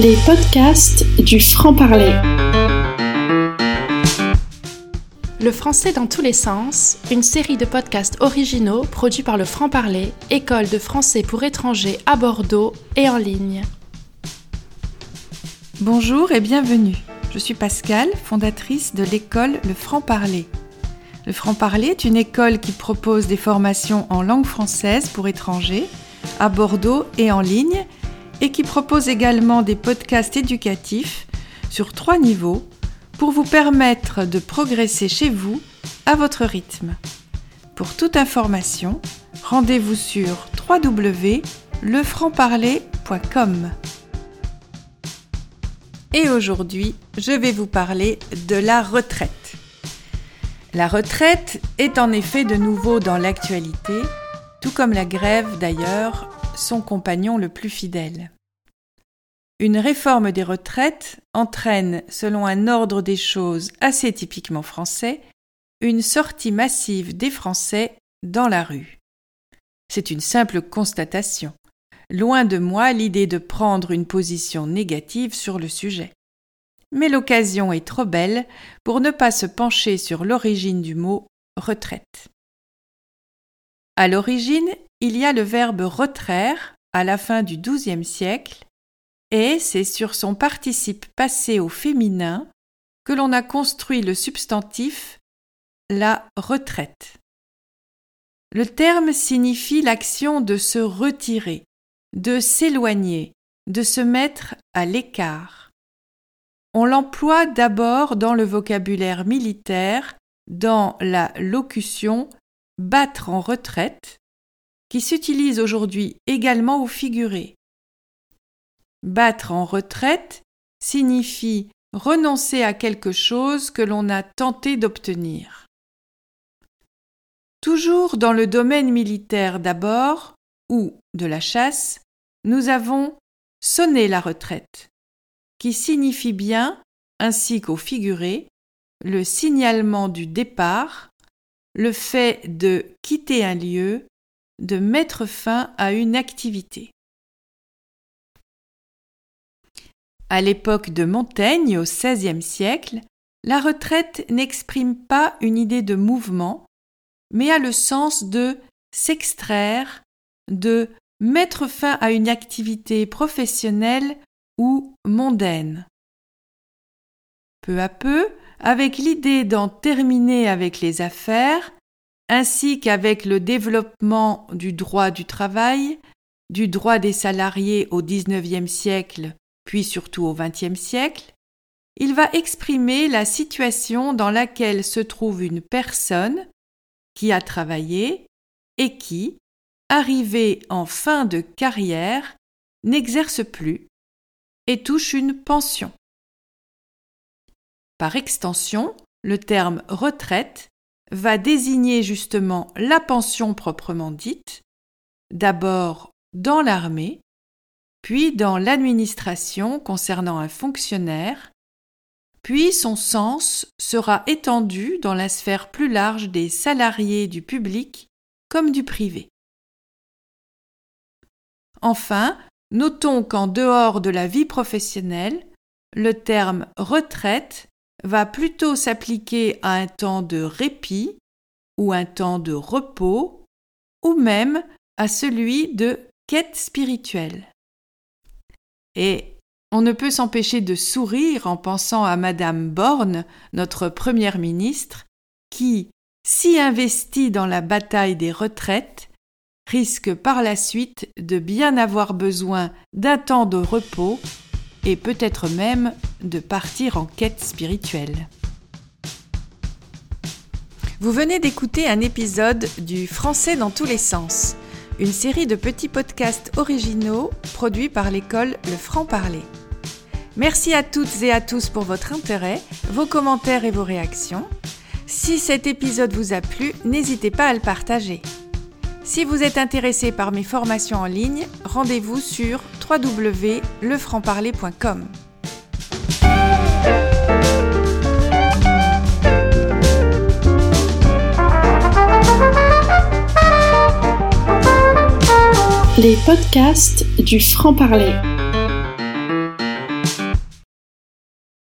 podcasts du franc-parler. Le français dans tous les sens, une série de podcasts originaux produits par le franc-parler, école de français pour étrangers à Bordeaux et en ligne. Bonjour et bienvenue. Je suis Pascal, fondatrice de l'école Le franc-parler. Le franc-parler est une école qui propose des formations en langue française pour étrangers à Bordeaux et en ligne et qui propose également des podcasts éducatifs sur trois niveaux pour vous permettre de progresser chez vous à votre rythme. Pour toute information, rendez-vous sur www.lefrancparler.com. Et aujourd'hui, je vais vous parler de la retraite. La retraite est en effet de nouveau dans l'actualité, tout comme la grève d'ailleurs son compagnon le plus fidèle. Une réforme des retraites entraîne, selon un ordre des choses assez typiquement français, une sortie massive des Français dans la rue. C'est une simple constatation. Loin de moi l'idée de prendre une position négative sur le sujet. Mais l'occasion est trop belle pour ne pas se pencher sur l'origine du mot retraite. À l'origine, il y a le verbe retraire à la fin du XIIe siècle, et c'est sur son participe passé au féminin que l'on a construit le substantif la retraite. Le terme signifie l'action de se retirer, de s'éloigner, de se mettre à l'écart. On l'emploie d'abord dans le vocabulaire militaire, dans la locution battre en retraite, qui s'utilise aujourd'hui également au figuré. Battre en retraite signifie renoncer à quelque chose que l'on a tenté d'obtenir. Toujours dans le domaine militaire d'abord, ou de la chasse, nous avons sonné la retraite, qui signifie bien, ainsi qu'au figuré, le signalement du départ, le fait de quitter un lieu, de mettre fin à une activité. À l'époque de Montaigne, au XVIe siècle, la retraite n'exprime pas une idée de mouvement, mais a le sens de s'extraire, de mettre fin à une activité professionnelle ou mondaine. Peu à peu, avec l'idée d'en terminer avec les affaires, ainsi qu'avec le développement du droit du travail, du droit des salariés au XIXe siècle, puis surtout au XXe siècle, il va exprimer la situation dans laquelle se trouve une personne qui a travaillé et qui, arrivée en fin de carrière, n'exerce plus et touche une pension. Par extension, le terme retraite va désigner justement la pension proprement dite, d'abord dans l'armée, puis dans l'administration concernant un fonctionnaire, puis son sens sera étendu dans la sphère plus large des salariés du public comme du privé. Enfin, notons qu'en dehors de la vie professionnelle, le terme retraite va plutôt s'appliquer à un temps de répit ou un temps de repos ou même à celui de quête spirituelle. Et on ne peut s'empêcher de sourire en pensant à Madame Borne, notre première ministre, qui, si investie dans la bataille des retraites, risque par la suite de bien avoir besoin d'un temps de repos et peut-être même de partir en quête spirituelle. Vous venez d'écouter un épisode du Français dans tous les sens, une série de petits podcasts originaux produits par l'école Le Franc-Parler. Merci à toutes et à tous pour votre intérêt, vos commentaires et vos réactions. Si cet épisode vous a plu, n'hésitez pas à le partager. Si vous êtes intéressé par mes formations en ligne, rendez-vous sur www.lefrancparler.com. Les podcasts du franc-parler.